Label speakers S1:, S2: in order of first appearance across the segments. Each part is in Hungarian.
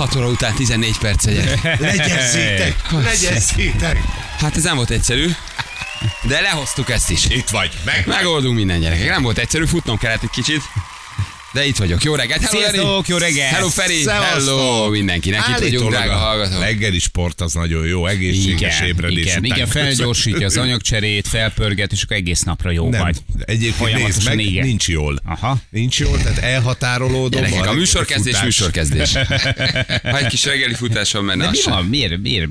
S1: 6 óra után 14 perc gyerek.
S2: Legyezzétek! Legyezzétek!
S1: Hát ez nem volt egyszerű, de lehoztuk ezt is.
S2: Itt vagy, meg.
S1: Megoldunk minden gyerekek. Nem volt egyszerű, futnom kellett egy kicsit. De itt vagyok. Jó reggelt. Hello.
S3: Sziasztok, jó reggelt!
S1: Hello Feri.
S2: Szevasztok.
S1: Hello mindenkinek. Itt vagyunk, drága hallgatók.
S2: reggeli sport az nagyon jó, egészséges
S3: Igen,
S2: ébredés.
S3: igen, igen, felgyorsítja az anyagcserét, felpörget, és akkor egész napra jó
S2: Nem,
S3: vagy.
S2: egyébként nézd meg,
S3: igen.
S2: nincs jól.
S3: Aha.
S2: Nincs jól, tehát elhatárolódom.
S1: Gyerekek, a műsorkezdés,
S2: futás.
S1: műsorkezdés. Ha egy kis reggeli futáson menne,
S3: De mi van? Miért? Miért?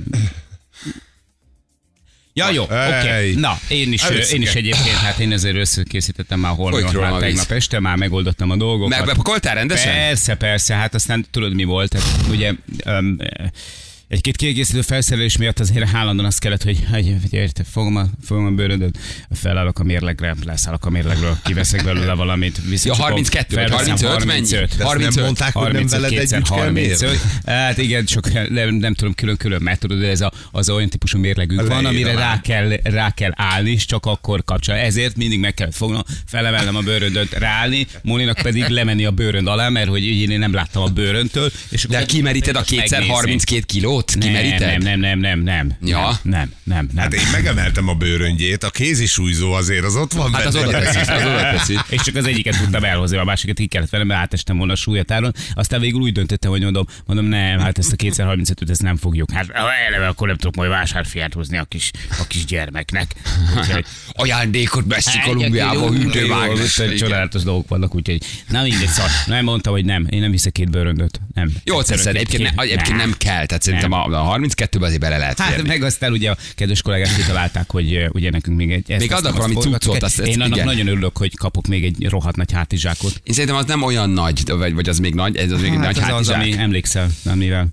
S3: Ja, jó, oké.
S2: Ej.
S3: Na, én is,
S2: Először
S3: én is egyébként, hát én azért összekészítettem már holnap, már
S1: víz.
S3: tegnap este, már megoldottam a dolgokat.
S1: Megbepakoltál rendesen?
S3: Persze, persze, hát aztán tudod mi volt, tehát ugye um, egy-két kiegészítő felszerelés miatt azért állandóan azt kellett, hogy, hogy, érte, fogom a, fogom a bőrödöt, felállok a mérlegre, leszállok a mérlegről, kiveszek belőle valamit.
S1: Ja,
S3: visszacsapom,
S1: 32 vagy
S3: felveszem
S1: 35, mennyi?
S2: De ezt
S1: 35.
S2: nem mondták, hogy nem
S3: 35,
S2: veled kell
S3: 35.
S2: mérni?
S3: Hát igen, csak nem, nem tudom külön-külön, mert tudod, ez a, az olyan típusú mérlegünk van, amire rá kell, rá kell állni, és csak akkor kapcsol. Ezért mindig meg kellett fognom, felemelnem a bőröndöt, ráállni, Moninak pedig lemenni a bőrönd alá, mert hogy így én nem láttam a bőröntől. És
S1: De kimeríted a kétszer
S3: megnézni.
S1: 32 kilót?
S3: Nem,
S1: Kimeríted?
S3: nem, nem, nem, nem, nem.
S1: Ja.
S3: Nem, nem, nem.
S2: Hát én megemeltem a bőröngyét, a kézisújzó azért az ott van
S1: Hát az oda teszi, az oda teszi.
S3: És csak az egyiket tudtam elhozni, a másikat ki kellett velem, mert átestem volna a súlyatáron. Aztán végül úgy döntöttem, hogy mondom, mondom, nem, hát ezt a 235-öt ezt nem fogjuk. Hát eleve akkor nem tudok majd vásárfiát hozni a kis, a kis gyermeknek. Úgyhogy,
S1: Ajándékot veszik Kolumbiába,
S3: Egy
S1: hűtővágás.
S3: Csodálatos dolgok vannak, úgyhogy na mindegy, szar. Nem mondtam, hogy nem, én nem viszek két bőröndöt. Nem.
S1: Jó,
S3: Egyszerűen
S1: egyébként, ne, egyébként nem kell, tehát szerintem a, a 32-ben azért bele lehet
S3: Hát
S1: férni.
S3: meg aztán ugye a kedves kollégák kitalálták, hogy ugye nekünk még egy... ezt-
S1: Még adnak valami cuccot, azt-
S3: Én annak
S1: igen.
S3: nagyon örülök, hogy kapok még egy rohadt nagy hátizsákot.
S1: Én szerintem az nem olyan nagy, vagy, vagy az még nagy, ez az még egy nagy
S3: Hát az az,
S1: hátizsák.
S3: ami emlékszel, amivel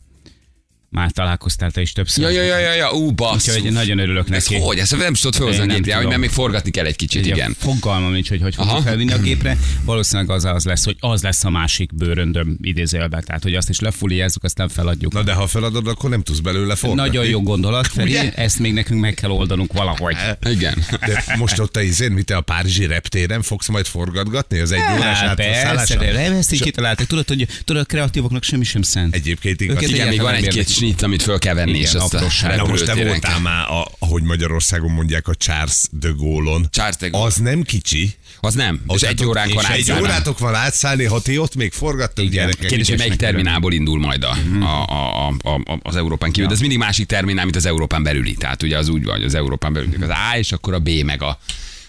S3: már találkoztál te is többször.
S1: Ja, ja, ja, ja, ja, ú, basszus.
S3: Úgyhogy nagyon örülök
S1: Ez
S3: neki.
S1: hogy? Ezt nem is tudod felhozni a gépre, hogy mert még forgatni kell egy kicsit,
S3: Ugye,
S1: igen.
S3: Fogalmam nincs, hogy hogy fogjuk felvinni a gépre. Valószínűleg az, az lesz, hogy az lesz a másik bőröndöm idézőjelben. Tehát, hogy azt is lefuliázzuk, aztán feladjuk.
S2: Na de ha feladod, akkor nem tudsz belőle forgatni.
S3: Nagyon jó gondolat, Feri.
S2: Ugye?
S3: Ezt még nekünk meg kell oldanunk valahogy.
S1: Igen.
S2: De most ott a izén, mit te a Párizsi reptéren fogsz majd forgatgatni? Az egy órás
S3: Hát persze, de ezt így kitalálták. Tudod, hogy tudod, a kreatívoknak semmi sem szent.
S2: Egyébként igaz.
S1: Igen, még van egy-két snit, amit föl kell venni,
S3: Igen,
S1: és azt a
S3: apróság.
S2: Na most te voltál már, a, ahogy Magyarországon mondják, a Charles de Gaulle-on.
S1: Charles de Gaulle.
S2: Az nem kicsi.
S1: Az nem, és egy órán van
S2: egy órátok van átszállni, ha ti ott még forgattok gyerekek.
S1: Kérdés, hogy melyik terminálból indul majd a,
S3: Mhm.
S1: a, a, a, a, az Európán kívül. De ez mindig másik terminál, mint az Európán belüli. Tehát ugye az úgy van, hogy az Európán belüli az A, és akkor a B meg a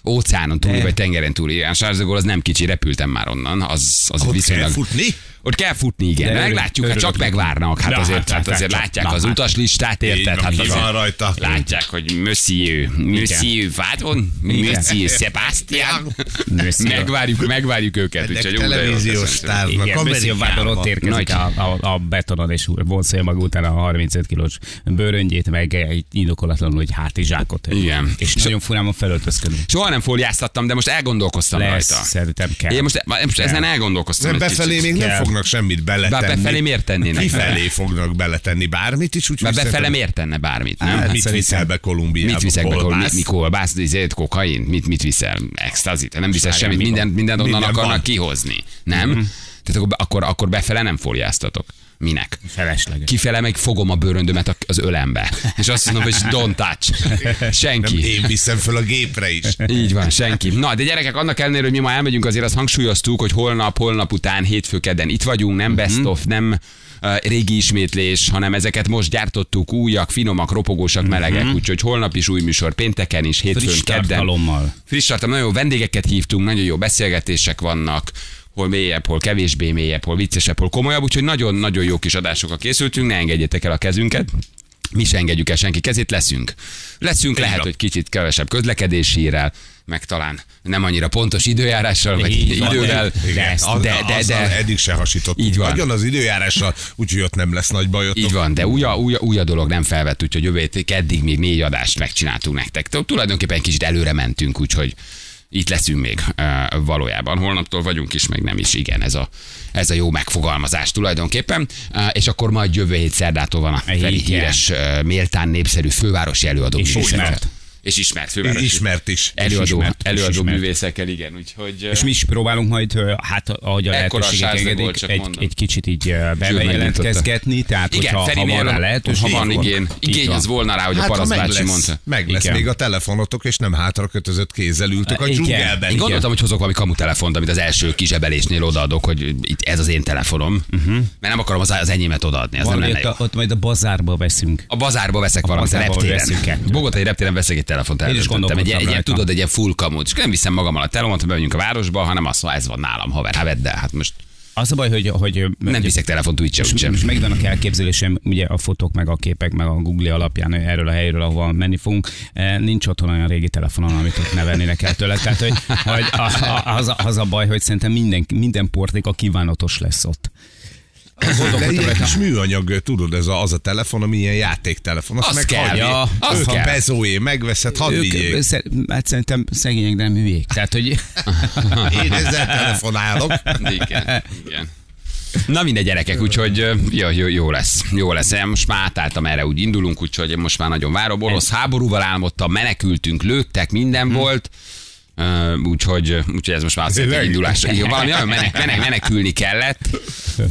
S1: óceánon túli, vagy tengeren túli. Igen, Charles de Gaulle az nem kicsi, repültem már onnan. Az, az
S2: Ott
S1: viszonylag...
S2: kell futni?
S1: Ott kell futni, igen.
S3: De
S1: meglátjuk, hát csak
S3: örülök
S1: megvárnak. Hát
S3: Na,
S1: azért,
S3: hát,
S1: hát,
S3: hát,
S1: azért látják
S3: na,
S1: az
S3: hát.
S1: utaslistát, érted? Hát azért
S2: van rajta?
S1: Látják, hogy Monsieur, Monsieur Vadon, Monsieur Sebastian.
S3: Monsieur.
S1: Megvárjuk, megvárjuk őket.
S2: Ennek
S1: úgyhogy,
S2: televíziós sztárnak
S3: Beszél Vádor ott érkezik
S1: Nagy.
S3: a, a, a, betonon, és vonszolja maga után a 35 kilós bőröngyét, meg egy indokolatlanul egy hátizsákot.
S1: Igen.
S3: És nagyon furán van felöltözködni.
S1: Soha nem fóliáztattam, de most elgondolkoztam
S3: Lesz,
S1: rajta.
S3: szerintem kell.
S1: Én most, most ezen elgondolkoztam
S2: befelé még nem
S3: Kell.
S2: Fognak semmit beletenni.
S1: Bár befelé miért tennének?
S2: Kifelé fognak beletenni bármit is, úgyhogy
S1: Mert befele miért tenne bármit, nem?
S2: Hát, mit
S3: szerintem-
S2: viszel be Kolumbiába?
S1: Mit viszek be,
S2: Kolbász?
S1: kolbász? mi, mi kolbász, izét, kokain? Mit, mit viszel? Extazit? Nem viszel semmit,
S3: mi van?
S1: mindent, mindent onnan
S2: Minden
S1: akarnak
S2: van.
S1: kihozni. Nem? Tehát akkor, akkor, akkor befele nem fóliáztatok. Minek?
S3: Felesleges.
S1: Kifele meg fogom a bőröndömet az ölembe. És azt mondom, hogy don't touch.
S2: Nem,
S1: Senki.
S2: én viszem föl a gépre is.
S1: Így van, senki. Na, de gyerekek, annak ellenére, hogy mi ma elmegyünk, azért azt hangsúlyoztuk, hogy holnap, holnap után, hétfő kedden itt vagyunk, nem best of, nem régi ismétlés, hanem ezeket most gyártottuk, újak, finomak, ropogósak, melegek, úgyhogy holnap is új műsor, pénteken is, hétfőn,
S3: Friss
S1: kedden.
S3: tartalommal.
S1: Friss tartalom, nagyon jó vendégeket hívtunk, nagyon jó beszélgetések vannak, hol mélyebb, hol kevésbé mélyebb, hol viccesebb, hol komolyabb, úgyhogy nagyon-nagyon jó kis adásokkal készültünk, ne engedjétek el a kezünket. Mi se engedjük el senki kezét, leszünk. Leszünk, lehet,
S2: van.
S1: hogy kicsit kevesebb közlekedési hírrel, meg talán nem annyira pontos időjárással, vagy
S3: Így van,
S1: idővel,
S2: Igen,
S1: de, de, de, de,
S2: eddig se hasított.
S1: Így van.
S2: Nagyon az időjárással, úgyhogy ott nem lesz nagy bajotok.
S1: így van, de új, a- új, a- új a dolog nem felvett, úgyhogy jövő eddig még négy adást megcsináltunk nektek. Tu- Tulajdonképpen kicsit előre mentünk, úgyhogy itt leszünk még valójában. Holnaptól vagyunk is, meg nem is. Igen, ez a, ez a jó megfogalmazás tulajdonképpen. És akkor majd jövő hét szerdától van a Feri híres, méltán népszerű fővárosi előadó.
S3: És ismert.
S1: És ismert fővárosi.
S2: Ismert is.
S1: Előadó,
S3: ismert,
S1: előadó
S3: ismert.
S1: művészekkel, igen. Úgyhogy,
S3: És mi is próbálunk majd, hát ahogy a lehetőségek engedik, egy,
S1: mondom.
S3: egy kicsit így bejelentkezgetni, tehát
S1: igen,
S3: hogyha ha
S1: Ferinél,
S3: van rá lehetőség,
S1: ha van igény, igény az volna rá, hogy a
S2: Hát, ha
S1: Parasz
S2: meg
S1: bácsi
S2: lesz,
S1: mondta.
S2: meg lesz
S3: Igen.
S2: még a telefonotok, és nem hátra kötözött kézzel ültök a dzsungelben.
S1: Én gondoltam, hogy hozok valami kamutelefont, amit az első kizsebelésnél odaadok, hogy itt ez az én telefonom, uh-huh. mert nem akarom az, az enyémet odaadni, az nem lenne
S3: ott, ott majd a bazárba veszünk.
S1: A bazárba veszek valamit, a reptéren. Bogotai reptéren veszek egy telefont. Eldöntöttem. egy, egy,
S3: rajta.
S1: tudod, egy ilyen full kamut. És nem viszem magammal a telefont, ha bemegyünk a városba, hanem azt mondja, ez van nálam, haver, hát vedd el. Hát most
S3: Az a baj, hogy, hogy
S1: nem viszek telefont úgyse,
S3: és,
S1: úgysem.
S3: és megvannak elképzelésem, ugye a fotók, meg a képek, meg a Google alapján hogy erről a helyről, ahova menni fogunk. Eh, Nincs otthon olyan régi telefonon, amit ott nevelnének el tőle. Tehát, hogy, hogy az, a, az a baj, hogy szerintem minden, minden porték a kívánatos lesz ott.
S2: De ilyen kis műanyag, tudod, ez a, az a telefon, ami ilyen játéktelefon. Azt
S1: Az
S2: meg
S1: kell, ja, az
S2: Ők
S1: kell.
S2: a bezóé, megveszed, hadd vigyék.
S3: Szer, hát szerintem szegények, nem hülyék. Tehát, hogy
S2: Én ezzel telefonálok.
S1: Igen, igen. Na mindegy gyerekek, úgyhogy jó, jó, jó lesz. Jó lesz. Én most már átálltam erre, úgy indulunk, úgyhogy most már nagyon várom. Orosz háborúval álmodtam, menekültünk, lőttek, minden volt. Uh, úgyhogy, úgyhogy ez most már hogy indulás. Valami nagyon menek, menek, menekülni kellett,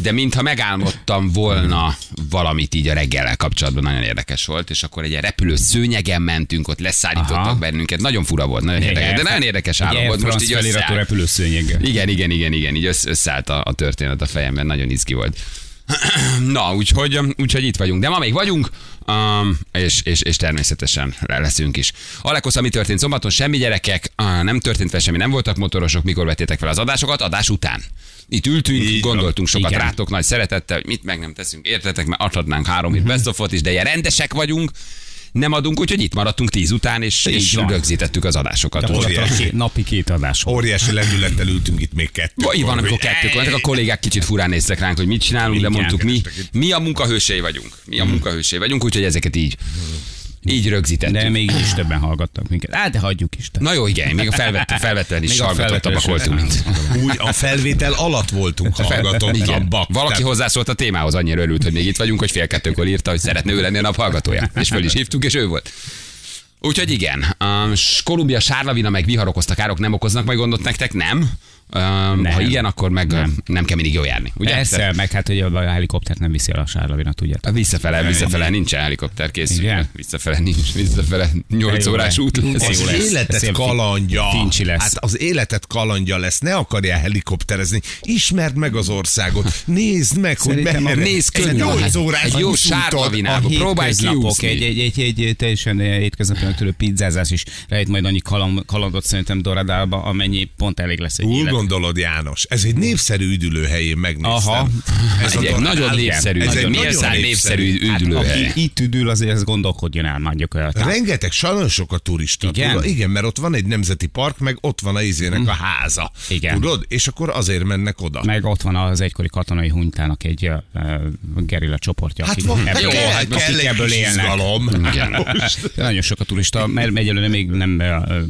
S1: de mintha megálmodtam volna valamit így a reggellel kapcsolatban, nagyon érdekes volt, és akkor egy ilyen repülő szőnyegen mentünk, ott leszállítottak
S3: Aha.
S1: bennünket, nagyon fura volt, nagyon érdekes, de nagyon érdekes álom volt, most így
S3: feliratú
S1: összeáll.
S3: repülőszőnyeggel.
S1: Igen, igen, igen, igen, így össz, összeállt a, a történet a fejemben, nagyon izgi volt. Na, úgyhogy, úgyhogy itt vagyunk. De ma még vagyunk, um, és, és, és természetesen leszünk is. Alekosz, mi történt szombaton? Semmi gyerekek, uh, nem történt fel semmi, nem voltak motorosok, mikor vettétek fel az adásokat? Adás után. Itt ültünk,
S2: Így
S1: gondoltunk sokat
S3: Igen.
S1: rátok nagy szeretettel, hogy mit meg nem teszünk, értetek, mert adhatnánk három hét best of is, de ilyen rendesek vagyunk, nem adunk, úgyhogy itt maradtunk tíz után, és,
S3: Így
S1: és
S3: van.
S1: rögzítettük az adásokat.
S2: Óriási.
S3: Napi két adás.
S2: Óriási lendülettel ültünk itt még kettő.
S1: Így van, amikor kettők voltak, a kollégák kicsit furán néztek ránk, hogy mit csinálunk, de mondtuk mi, mi a munkahősei vagyunk. Mi a munkahősei vagyunk, úgyhogy ezeket így, így rögzítettük.
S3: De még is többen hallgattak minket. Á, de hagyjuk is.
S1: Na jó, igen, még a felvett, felvetlen is
S3: Még a
S1: hallgatottabbak voltunk, mint.
S2: Úgy a felvétel alatt voltunk hallgatottabbak.
S1: Valaki
S2: Tehát-
S1: hozzászólt a témához, annyira örült, hogy még itt vagyunk, hogy fél kettőkor írta, hogy szeretne ő lenni a nap hallgatója. És föl is hívtuk, és ő volt. Úgyhogy igen, um, Kolumbia sárlavina meg vihar okozta károk nem okoznak majd gondot nektek, nem? Um,
S3: Nem.
S1: Ha igen, akkor meg nem,
S3: Nem.
S1: nem kell mindig jól járni. Ugye?
S3: Persze, meg hát, hogy a helikoptert nem viszi el a sárlavina, tudjátok.
S1: Visszafele, visszafele nincsen helikopter készül.
S3: Igen?
S1: Visszafele nincs, visszafele 8
S3: jó
S1: órás út lesz.
S2: Az
S3: lesz.
S2: Életet
S3: ilyen
S2: kalandja.
S3: fincsi lesz.
S2: Hát az életet kalandja lesz. Ne akarjál helikopterezni. Ismerd meg az országot. Nézd meg, hogy
S3: Szerintem a-
S2: merre.
S1: nézd
S2: Egy
S1: körül.
S2: nyolc órás
S1: Egy jó sárlavinába. Próbálj kiúszni.
S3: egy, egy, egy, egy, egy teljesen hétköznapi tőle pizzázás is rejt majd annyi kaland, kalandot szerintem Doradálba, amennyi pont elég lesz egy
S2: Úgy
S3: élet.
S2: gondolod, János? Ez egy népszerű üdülőhelyén megnéztem.
S3: Aha.
S2: Ez
S1: Egy, egy nagyon népszerű,
S2: ez egy
S1: nagyon
S2: nagyon
S1: népszerű, népszerű
S3: Hát,
S1: üdülőhely.
S3: aki itt üdül, azért ez gondolkodjon el, mondjuk. olyan. Tehát
S2: Rengeteg, nagyon sok a turista.
S3: Igen?
S2: Tudod? Igen, mert ott van egy nemzeti park, meg ott van a izének a háza.
S3: Igen.
S2: Tudod? És akkor azért mennek oda.
S3: Meg ott van az egykori katonai hunytának egy uh, gerilla csoportja,
S2: Hát
S3: akik
S2: van,
S3: ebből,
S2: jó, hát most
S3: akik
S2: kell
S3: ebből
S2: egy kis
S3: élnek.
S2: izgalom.
S3: Nagyon sok a turista, mert egyelőre még nem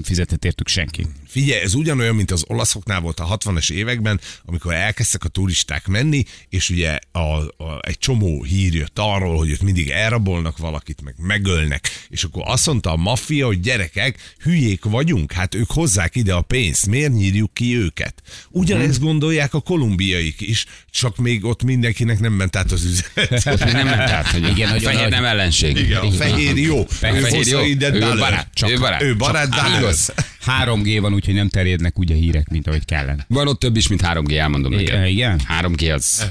S3: fizetett értük senki.
S2: Figyelj, ez ugyanolyan, mint az olaszoknál volt a 60-es években, amikor elkezdtek a turisták menni, és ugye a, a, egy csomó hír jött arról, hogy ott mindig elrabolnak valakit, meg megölnek, és akkor azt mondta a maffia, hogy gyerekek, hülyék vagyunk, hát ők hozzák ide a pénzt, miért nyírjuk ki őket? Ugyanezt gondolják a kolumbiaik is, csak még ott mindenkinek nem ment át az üzenet.
S1: Nem ment át, hogy
S3: Igen,
S1: a
S3: nagyon
S1: fehér nem ellenség.
S2: Igen, a fehér jó.
S1: Fehér jó.
S2: ide
S1: Ő barát, csak
S2: Ő barát.
S1: ő
S2: barát.
S1: Igaz.
S3: 3G van, úgyhogy nem terjednek úgy a hírek, mint ahogy kellene.
S1: Van ott több is, mint 3G, elmondom
S3: I-
S1: neked.
S3: igen?
S1: 3G az,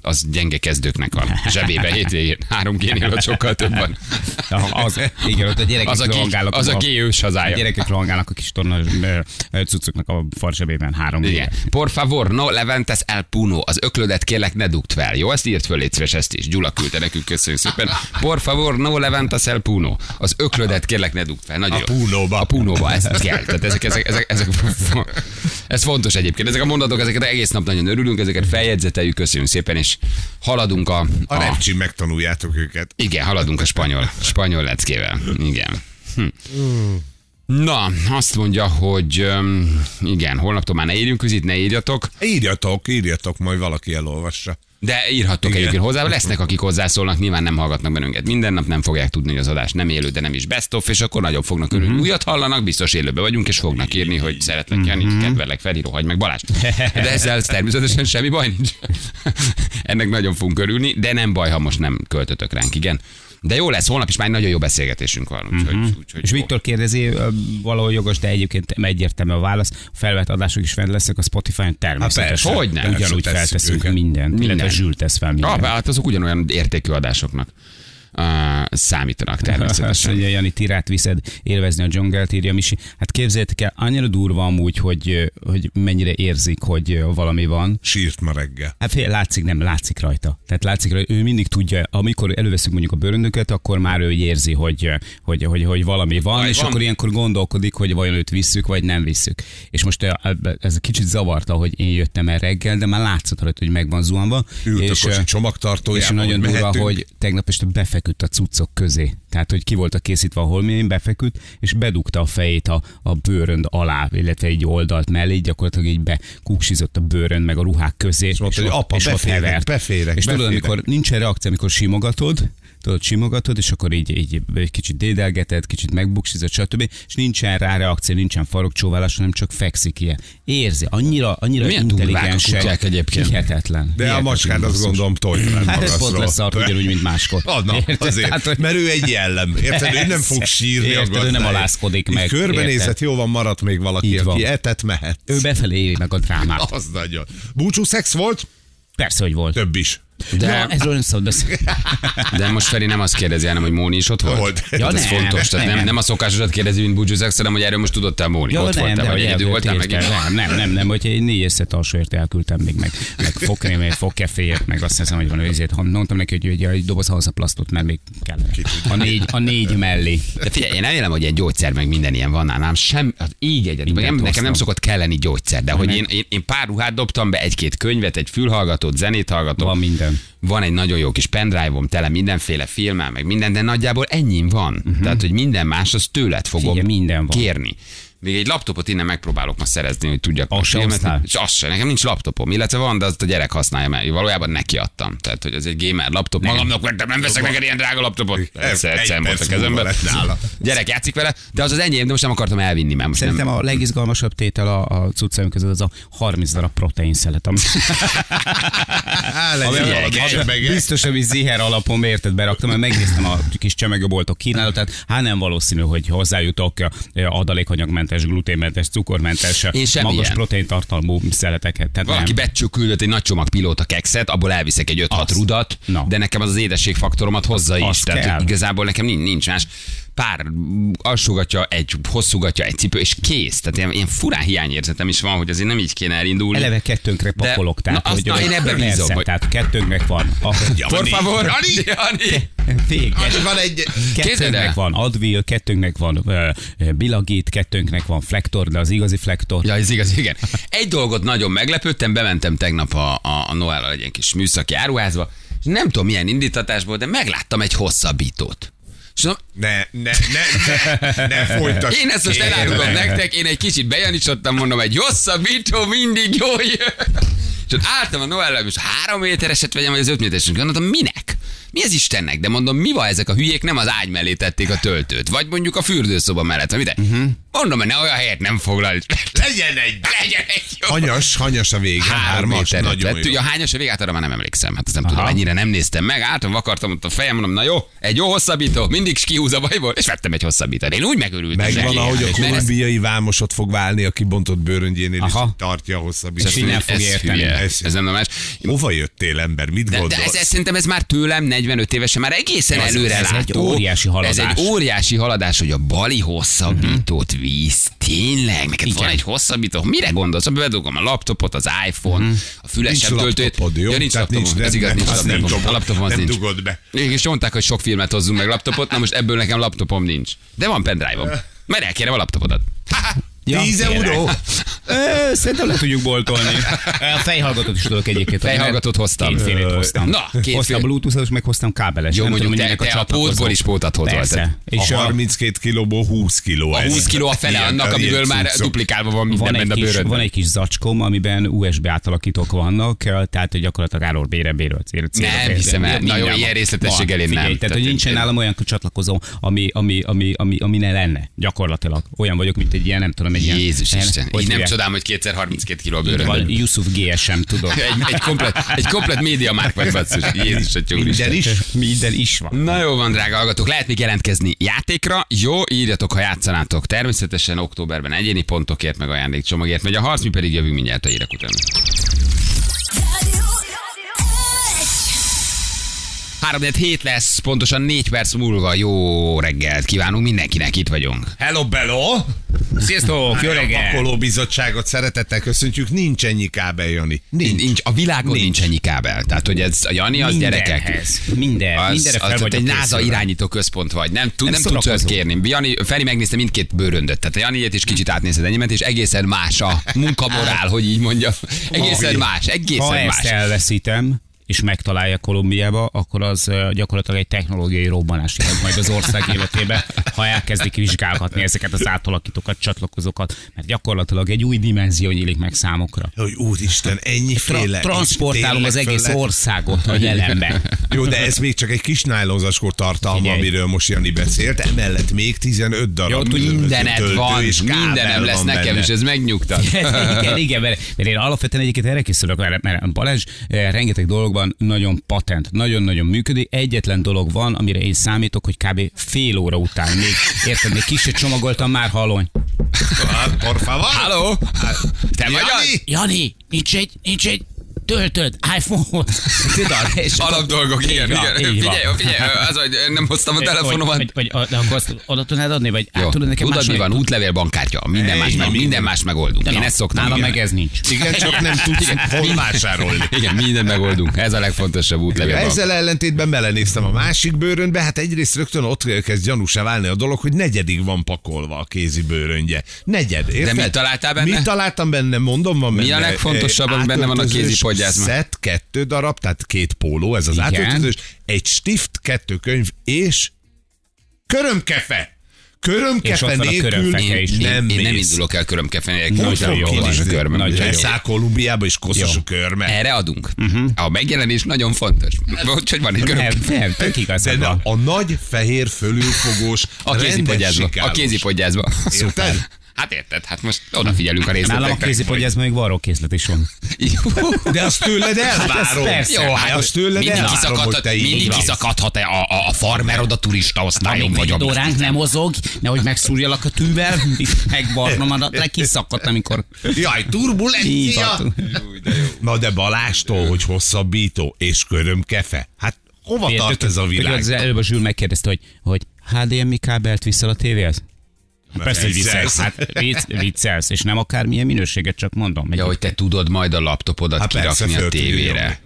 S1: az gyenge kezdőknek a zsebébe hétvégén. 3G-nél ott sokkal több van.
S3: Az, igen, ott a gyerekek
S1: Az a, G, az a G ős
S3: a
S1: hazája.
S3: gyerekek rohangálnak a kis torna cuccoknak a farsebében három
S1: Igen.
S3: éve.
S1: Por favor, no leventes el puno. Az öklödet kérlek ne dugd fel. Jó, ezt írt föl, légy szíves, ezt is. Gyula küldte nekünk, köszönjük szépen. Por favor, no leventes el puno. Az öklödet kérlek ne dugd fel. Nagyon
S2: A
S1: jó.
S2: punóba.
S1: A punóba, ezt kell. Tehát ezek, ezek, ezek, ezek, ez fontos egyébként. Ezek a mondatok, ezeket egész nap nagyon örülünk, ezeket feljegyzeteljük, köszönjük szépen, és haladunk a...
S2: A repcsin megtanuljátok őket.
S1: Igen, haladunk a spanyol, spanyol leckével. Igen. Hm. Na, azt mondja, hogy igen, holnaptól már ne írjunk közít, ne írjatok,
S2: Írjatok, írjatok, majd valaki elolvassa.
S1: De írhattok
S2: Igen.
S1: egyébként hozzá. Lesznek, akik hozzászólnak, nyilván nem hallgatnak bennünket minden nap, nem fogják tudni, hogy az adás nem élő, de nem is best of, és akkor nagyon fognak örülni.
S2: Mhm.
S1: Újat hallanak, biztos élőben vagyunk, és fognak írni, hogy szeretlek Jani,
S2: Mhm.
S1: kedvelek, felíró, hagy meg Balázs. De ezzel természetesen semmi baj nincs. Ennek nagyon fogunk örülni, de nem baj, ha most nem költötök ránk, igen. De jó lesz, holnap is már egy nagyon jó beszélgetésünk van. Úgyhogy, úgyhogy
S3: És. Viktor kérdezi, valahol jogos, de egyébként egyértelmű a válasz. A felvett adások is fent lesznek a Spotify-on természetesen.
S2: persze,
S1: Hogyne?
S3: Ugyanúgy
S2: persze, tesszük
S3: felteszünk mindent.
S1: Minden.
S3: Illetve Zsül tesz fel
S1: Ah,
S3: mindent.
S1: hát azok ugyanolyan értékű adásoknak uh, számítanak
S3: Azt
S1: természetesen.
S3: mondja, Jani, tirát viszed élvezni a dzsungelt, írja Misi. Hát képzeljétek el, annyira durva amúgy, hogy, hogy mennyire érzik, hogy valami van.
S2: Sírt ma reggel.
S3: Hát fél, látszik, nem, látszik rajta. Tehát látszik rajta, ő mindig tudja, amikor előveszünk mondjuk a bőröndöket, akkor már ő érzi, hogy, hogy, hogy, hogy valami van,
S1: Vaj,
S3: és
S1: van.
S3: akkor ilyenkor gondolkodik, hogy vajon őt visszük, vagy nem visszük. És most eh, ez kicsit zavarta, hogy én jöttem el reggel, de már látszott rajta, hogy meg van zuhanva.
S2: Ült a
S3: és,
S2: kocsi
S3: eh,
S2: csomagtartójában,
S3: és nagyon
S2: hogy
S3: durva,
S2: mehetünk.
S3: hogy tegnap este befeküdt a cuccok közé. Tehát, hogy ki voltak készítve a holmén, befeküdt, és bedugta a fejét a, a bőrönd alá, illetve egy oldalt mellé, így gyakorlatilag így bekuksizott a bőrönd meg a ruhák közé. És
S2: hogy
S3: ott-
S2: apa,
S3: és ott
S2: beférek,
S3: hevert.
S2: beférek,
S3: És tudod,
S2: beférek.
S3: amikor nincsen reakció, amikor simogatod, tudod, simogatod, és akkor így, így egy kicsit dédelgeted, kicsit megbuksizod, stb. És nincsen rá reakció, nincsen farokcsóválás, hanem csak fekszik ilyen. Érzi, annyira, annyira
S1: Milyen durvák a
S3: intelligensek.
S1: kutyák egyébként.
S3: Hihetetlen.
S2: De a
S3: Hihetetlen
S2: macskát azt
S3: basszus.
S2: gondolom tojtrád
S3: Hát ez pont lesz szart, ugyanúgy, mint máskor.
S2: Ah, na,
S3: Érted?
S2: azért,
S3: Tehát, hogy-
S2: mert ő egy jellem. Érted? Ő nem fog sírni a
S3: Érted, ő nem
S2: Így
S3: meg,
S2: Körbenézhet,
S3: érted?
S2: jó van, maradt még valaki, aki etet mehet.
S3: Ő befelé éli meg a drámát.
S2: Az nagyon. Búcsú szex volt?
S3: Persze, hogy volt.
S2: Több is.
S1: De,
S3: Ja, ezről nem szabad beszélni.
S1: de most Feri nem azt kérdezi, hanem hogy Móni is ott volt.
S2: Volt.
S1: Ja, ez
S3: nem,
S1: fontos. Tehát nem,
S3: nem.
S1: nem a szokásosat kérdezi, mint búcsúzás, hanem hogy erről most tudott el Móni.
S3: Ja,
S1: ott
S3: nem,
S1: voltál,
S3: de
S1: vagy
S3: hogy
S1: egyedül voltál meg.
S3: Nem, nem, nem, nem, hogyha egy négy összet alsóért elküldtem még meg, meg fogkrémét, fogkeféért, meg azt hiszem, hogy van őzét. Mondtam neki, hogy, hogy egy doboz halszaplasztot, mert még kellene. A négy, a négy mellé.
S1: De figyelj, én nem élem, hogy egy gyógyszer, meg minden ilyen van nálam. Sem, az így egyet. Nem, nekem nem szokott kelleni gyógyszer, de hogy én, én, én, pár ruhát dobtam be, egy-két könyvet, egy fülhallgatót, zenét hallgatom.
S3: Van minden.
S1: Van egy nagyon jó kis pendrive-om, tele mindenféle filmmel, meg minden, de nagyjából ennyim van. Uh-huh. Tehát, hogy minden más, az tőled fogom
S3: Figyelj, minden van.
S1: kérni. Még egy laptopot innen megpróbálok ma szerezni, hogy tudjak
S3: Azt
S1: a
S3: se
S1: filmet.
S3: hoztál?
S1: És az se, nekem nincs laptopom, illetve van, de azt a gyerek használja, mert valójában neki adtam. Tehát, hogy ez egy gamer laptop. Magamnak vettem, nem veszek neked ilyen drága laptopot.
S2: Egy
S1: egyszer volt a kezemben. Gyerek játszik vele, de az az enyém, de most nem akartam elvinni, mert most
S3: Szerintem
S1: nem.
S3: a legizgalmasabb tétel a, a cuccaim között az a 30 darab protein szelet, ami,
S2: semege.
S3: biztos, hogy ziher alapon érted beraktam, mert megnéztem a kis csemegőboltok kínálatát, hát nem valószínű, hogy hozzájutok eh, adalékanyagmentes, gluténmentes, cukormentes, magas proteintartalmú szeleteket. Tehát
S1: Valaki
S3: nem.
S1: küldött egy nagy csomag pilóta kekszet, abból elviszek egy 5-6
S3: Azt.
S1: rudat,
S3: Na.
S1: de nekem az az édességfaktoromat hozza is.
S3: azt
S1: Tehát
S3: kell.
S1: igazából nekem nincs más. Pár alsógatja, egy hosszúgatja, egy cipő, és kész. Tehát ilyen, ilyen furán hiányérzetem is van, hogy azért nem így kéne elindulni.
S3: Eleve kettőnkre
S1: De-
S3: pakolok, tehát
S1: na, azt- na, én ebben bízom, hogy-
S3: Tehát kettőnknek van. A,
S1: Por favor,
S2: Jani!
S1: Jani!
S2: Az van egy...
S3: Kettőnknek van Advil, kettőnknek van uh, Bilagit, kettőnknek van Flektor, de az igazi Flektor.
S1: Ja, ez igaz, igen. Egy dolgot nagyon meglepődtem, bementem tegnap a, a, a Noel egy kis műszaki áruházba, és nem tudom milyen indítatásból, de megláttam egy hosszabbítót. És mondom,
S2: Ne, ne, ne, ne, ne folytasd.
S1: Én ezt most elárulom nektek, én egy kicsit bejanítsottam, mondom, egy hosszabbító mindig jó jön. És ott álltam a Noellem, és három métereset vegyem, vagy az öt métereset. Gondoltam, minek? Mi az Istennek? De mondom, mi van ezek a hülyék, nem az ágy mellé tették a töltőt, vagy mondjuk a fürdőszoba mellett, vagy ide? Uh-huh. Mondom, hogy ne olyan helyet nem foglal.
S2: Legyen egy.
S1: Legyen egy jó.
S2: Hanyas, hanyas a vége.
S1: Három
S2: Hármas,
S1: méter.
S2: nagyon
S1: Nagyon
S2: jó.
S1: ja, hányas a végát, arra már nem emlékszem. Hát ezt nem
S3: Aha.
S1: tudom, ennyire nem néztem meg. Álltam, vakartam ott a fejem, mondom, na jó, egy jó hosszabbító, mindig is kihúz a bajból, és vettem egy hosszabbítót. Én úgy megörültem.
S2: Megvan, ahogy a
S1: És mert ez-
S2: kolumbiai vámosot fog válni, aki bontott bőröngyénél, és
S3: Aha.
S2: így tartja a hosszabbítást.
S3: És így nem fog
S1: ez
S3: érteni.
S2: Ez-
S1: Ez nem normális.
S2: Hova jöttél, ember? Mit
S1: De, de
S2: gondolsz?
S1: ez, ez, szerintem ez már tőlem 45 évesen már egészen előre
S3: ez egy óriási haladás.
S1: Ez egy óriási haladás, hogy a bali hosszabbítót víz. Tényleg? Neked van
S3: Igen.
S1: egy hosszabbító? Mire gondolsz? Abba bedugom a laptopot, az iPhone, a fülesebb töltőt. Ja, nincs
S2: Tehát
S1: laptopom.
S2: nincs,
S1: ez
S2: nem-
S1: igaz, nincs
S2: nem
S1: laptopom.
S2: dobod,
S1: A laptopom az
S2: nem
S1: nincs.
S2: dugod be.
S1: És mondták, hogy sok filmet hozzunk meg laptopot, na most ebből nekem laptopom nincs. De van pendrive-om. Majd elkérem a laptopodat.
S3: Ja,
S2: 10
S3: tényleg.
S2: euró.
S3: Ö, Szerintem le tudjuk boltolni. A fejhallgatót is tudok egyébként.
S1: Fejhallgatót hoztam.
S3: Kétfélét hoztam.
S1: Na, kétfél-
S3: Hoztam bluetooth-os, meg hoztam kábeles.
S1: Jó,
S3: Nem
S1: mondjuk
S3: tudom,
S1: te- a
S3: csatlakozó.
S1: pótból is pótot hozol.
S3: És
S2: A
S3: a,
S2: 32 kilóból 20 kiló.
S1: A
S2: ez.
S1: 20 kiló a fele
S2: Ilyen-
S1: annak,
S2: ilyen
S1: amiből már
S2: cuccok.
S1: duplikálva van minden
S3: van egy,
S1: a
S3: kis,
S1: bőrödben.
S3: van egy kis zacskóm, amiben USB átalakítók vannak, tehát hogy gyakorlatilag állor bére cél,
S1: Nem hiszem el. Na jó, ilyen részletességgel én nem.
S3: Tehát, hogy nincsen nálam olyan csatlakozó, ami, ami, ami, ami, ami ne lenne, gyakorlatilag. Olyan vagyok, mint egy ilyen, nem tudom, ilyen...
S1: Jézus Isten.
S3: hogy
S1: Így nem csodálom, hogy kétszer 32 kiló
S3: Így Van. Yusuf GSM, tudod.
S1: Egy, egy, komplet, egy komplet média márk vagy basszus. Jézus, a
S2: Minden is.
S3: Minden is van.
S1: Na jó van, drága hallgatók, lehet még jelentkezni játékra. Jó, írjatok, ha játszanátok. Természetesen októberben egyéni pontokért, meg ajándékcsomagért megy a harc, mi pedig jövünk mindjárt a hírek után. 3 hét lesz, pontosan 4 perc múlva. Jó reggelt kívánunk mindenkinek, itt vagyunk.
S2: Hello, Bello!
S3: Sziasztok, jó
S2: A
S3: reggel!
S2: pakoló bizottságot szeretettel köszöntjük. Nincs ennyi kábel, Jani.
S1: Nincs. nincs a világon nincs. nincs ennyi kábel. Tehát, hogy ez a Jani, az gyerekek.
S3: Mindenhez. Minden,
S1: Az,
S3: mindenre fel
S1: az,
S3: vagy
S1: egy NASA irányító központ vagy. Nem, tud, nem,
S3: Nem
S1: tudsz
S3: szórakozó.
S1: kérni. Jani, Feri megnézte mindkét bőröndöt. Tehát a Janiét is kicsit átnézed enyémet, és egészen más a munkamorál, hogy így mondja. Egészen más,
S3: Ha
S1: egészen
S3: ezt
S1: más.
S3: elveszítem, és megtalálja Kolumbiába, akkor az gyakorlatilag egy technológiai robbanás jelent majd az ország életébe, ha elkezdik vizsgálgatni ezeket az átalakítókat, csatlakozókat, mert gyakorlatilag egy új dimenzió nyílik meg számukra.
S2: Hogy úristen, ennyi
S3: Tra- transportálom az egész
S2: föl lehet-
S3: országot a jelenbe.
S2: Jó, de ez még csak egy kis nájlonzacskó tartalma,
S3: Figyelj.
S2: amiről most Jani beszélt. Emellett még 15 darab
S3: Jó,
S2: töltő
S1: van,
S2: és
S1: mindenem lesz nekem,
S2: benne.
S1: és ez megnyugtat.
S3: igen, igen, mert, mert én alapvetően egyébként erre készülök, mert, mert Balázs eh, rengeteg dologban nagyon patent, nagyon-nagyon működik. Egyetlen dolog van, amire én számítok, hogy kb. fél óra után még, érted, még kicsit csomagoltam, már halony.
S2: Hát, Por favor.
S1: Halló? Te vagy?
S2: Jani?
S3: Jani, nincs egy, nincs egy töltöd, iPhone. Tudod? És
S1: Alap dolgok, igen,
S3: van,
S1: igen.
S3: így van.
S1: Figyelj, figyelj, az, hogy nem hoztam a telefonomat.
S3: Vagy, vagy, vagy, de akkor azt oda tudnád adni, vagy át
S1: Jó,
S3: tudod nekem
S1: tudod mi van? Útlevél, bankkártya, minden más, meg,
S2: minden.
S1: minden más megoldunk.
S3: De
S1: Én ezt szoktam.
S3: Nálam meg ez nincs.
S2: Igen, csak nem tudsz hol vásárolni.
S1: Igen, mindent megoldunk. Ez a legfontosabb útlevél.
S2: Ezzel ellentétben belenéztem a másik bőrönbe, hát egyrészt rögtön ott kezd gyanúsá válni a dolog, hogy negyedig van pakolva a kézi bőröndje. Negyed, érted?
S1: mit találtál benne?
S2: Mit találtam benne, mondom, van
S1: Mi
S2: benne.
S1: a legfontosabb,
S2: eh,
S1: ami benne van a kézi podgyászban?
S2: Szett, kettő darab, tehát két póló, ez az
S3: Igen.
S2: átöltözős, egy stift, kettő könyv, és körömkefe. Körömkefe nélkül
S3: is.
S2: nem
S1: én, én nem indulok el körömkefe nélkül,
S2: Nagyon
S1: hogy nem
S2: jó van.
S1: a körmöm.
S3: Nagyon jó.
S2: Elszáll Kolumbiába, és koszos
S3: Jó.
S2: a körme.
S1: Erre adunk. A megjelenés nagyon fontos. Hogy van egy
S3: Nem,
S1: körömkefe.
S3: nem, tök
S2: De
S3: igazad
S2: ne-
S3: van.
S2: a nagy fehér fölülfogós,
S1: A kézipodgyászba. A
S2: rendes
S1: kézipodgyászba.
S2: Érted?
S1: Hát érted, hát most odafigyelünk a részletekre.
S3: Nálam a kézipodgyászban még varrókészlet is van.
S2: De azt tőled elvárom.
S3: persze.
S1: Jó, hát
S2: azt tőled
S1: mindig
S2: elvárom, hogy
S1: kiszakadhat,
S2: te így
S1: mindig kiszakadhat a, a, a farmer oda turista osztályon vagy a
S3: óránk nem mozog, nehogy megszúrjalak a tűvel, megvarnom adat, le kiszakadt, amikor...
S2: Jaj, turbulencia!
S3: van.
S2: Na de Balástól, hogy hosszabbító és körömkefe. Hát hova tart ez a világ?
S3: Az előbb a Zsül megkérdezte, hogy, hogy HDMI kábelt viszel a tévéhez? Hát Persze, hogy
S2: viccelsz.
S3: Hát vicc, viccelsz, és nem akármilyen minőséget, csak mondom.
S1: Ja, hogy te tudod majd a laptopodat
S2: Hát persze,
S1: kirakni a
S2: föl tudja
S1: tévére.
S2: nyomni.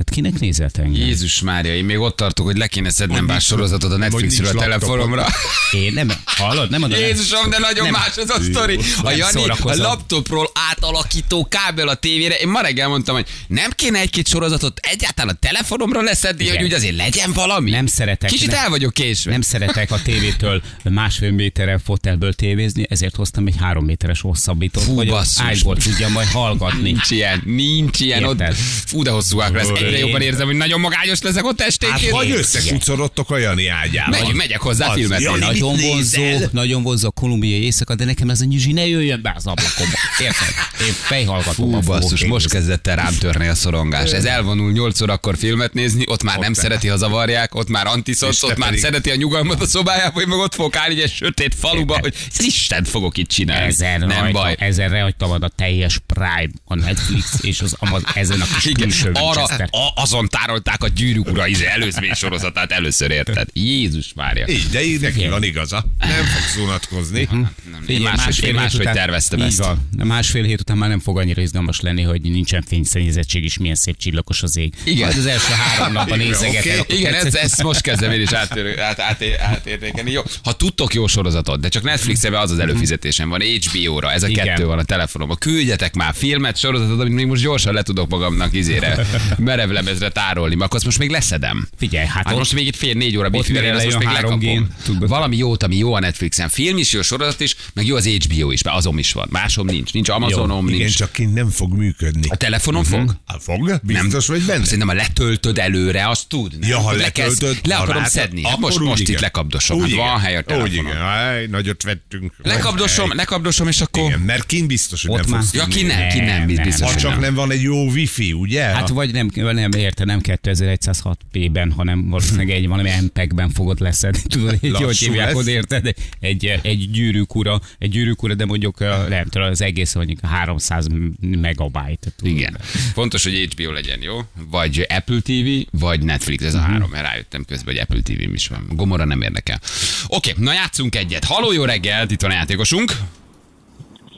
S3: Hát kinek nézett engem?
S1: Jézus Mária, én még ott tartok, hogy le kéne szednem bár sorozatot a Netflixről a telefonomra.
S3: Én nem, hallod, nem adod el?
S1: Jézusom, de nagyon
S3: Nem.
S1: más az a sztori. A Jani a laptopról átalakító kábel a tévére. Én ma reggel mondtam, hogy nem kéne egy-két sorozatot egyáltalán a telefonomra leszedni,
S3: Igen.
S1: hogy úgy azért legyen valami.
S3: Nem szeretek.
S1: Kicsit
S3: nem,
S1: el vagyok késve.
S3: nem szeretek a tévétől másfél méterre fotelből tévézni, ezért hoztam egy három méteres hosszabbítót,
S1: Fú,
S3: hogy ágyból tudjam majd hallgatni.
S1: Nincs ilyen, nincs ilyen. Ott,
S3: Érted?
S1: fú, de hosszúak lesz. Egyre jobban érzem, hogy nagyon magányos leszek ott
S2: Hát
S1: esténként.
S2: vagy összekucorodtok a Jani ágyával.
S1: Megy, megyek hozzá
S2: Az,
S1: filmet
S2: Jani,
S3: Nagyon vonzó, nagyon vonzó a kolumbiai éjszaka, de nekem ez a nyüzsi ne jöjjön be az ablakomba. Érted? Én fejhallgatóban
S1: Fú, basszus, most kezdett el rám törni a szorongás. Ez elvonul 8 órakor filmet nézni, ott már nem
S2: Ott
S1: szereti, ha zavarják, ott már
S2: te
S1: ott már szereti a nyugalmat a szobájába, hogy meg ott fogok állni egy sötét faluba, hogy ez Isten fogok itt csinálni.
S3: Ezer
S1: nem
S3: rajta,
S1: baj.
S3: Ezer rajta van a teljes Prime, a Netflix és az Amazon, ezen a kis
S1: Igen,
S3: külső
S1: arra, a, azon tárolták a gyűrűk ura izé, előzmény sorozatát először érted. Jézus Mária.
S2: Így, de így neki van igaza. Nem fogsz unatkozni.
S1: Nem, én
S3: Figyelj,
S1: máshogy, én
S3: hét
S1: máshogy
S3: után-
S1: terveztem ezt.
S3: Van. Másfél hét után már nem fog annyira izgalmas lenni, hogy nincsen fényszennyezettség, és milyen szép csillagos az ég.
S1: Igen.
S3: Majd az első három napban
S2: Igen,
S3: nézegetek. akkor
S1: Igen, ezt, ezt most kezdem én is átérni, át, át, átértékelni. Jó, ha tudtok jó sorozatot, de csak Netflixen az az előfizetésem van, HBO-ra, ez a
S3: Igen.
S1: kettő van a telefonomon. Küldjetek már filmet, sorozatot, amit még most gyorsan le tudok magamnak izére, merevlemezre tárolni, mert akkor azt most még leszedem.
S3: Figyelj, hát,
S1: Hát
S3: ott-
S1: most még itt fél négy óra bifi,
S3: mire
S1: én azt most még
S3: lejön 3G-n,
S1: lekapom. Valami jót, ami jó a Netflixen. Film is, jó sorozat is, meg jó az HBO is, mert azon is van. Másom nincs. Nincs Amazonom,
S2: Igen,
S1: nincs.
S2: csak kint nem fog működni.
S1: A telefonon fog?
S2: Hát fog? Biztos vagy benne?
S1: Szerintem, ha letöltöd előre, azt tud. Nem?
S2: Ja, ha
S1: Lekezd-
S2: letöltöd,
S1: le akarom szedni. Hát most,
S2: úgy
S1: most itt
S2: igen.
S1: lekapdosom.
S2: Úgy
S1: Hát
S2: igen.
S1: van hely a
S2: Úgy
S1: telefonon.
S2: igen. Aj, nagyot vettünk.
S1: Lekapdosom, lekapdosom, és akkor...
S2: Igen, mert kint biztos, hogy nem fogsz
S1: Ja, ki nem, ki nem,
S3: Nem, nem.
S1: biztos,
S2: Ha csak nem van egy jó wifi, ugye?
S3: Hát vagy nem, nem érte, nem 2106p-ben, hanem valószínűleg egy valami MPEG-ben fogod leszedni. Tudod, egy hogy hívják, hogy érted? Egy, egy gyűrűk ura, egy gyűrűk ura, de mondjuk nem tudom, az egész mondjuk 300 megabyte. tudod.
S1: Igen. Fontos, hogy HBO legyen, jó? Vagy Apple TV, vagy Netflix, ez a
S2: Mhm.
S1: három, mert rájöttem közben, hogy Apple TV is van. Gomorra nem érdekel. Oké, na játszunk egyet. Haló, jó reggelt, itt van a játékosunk.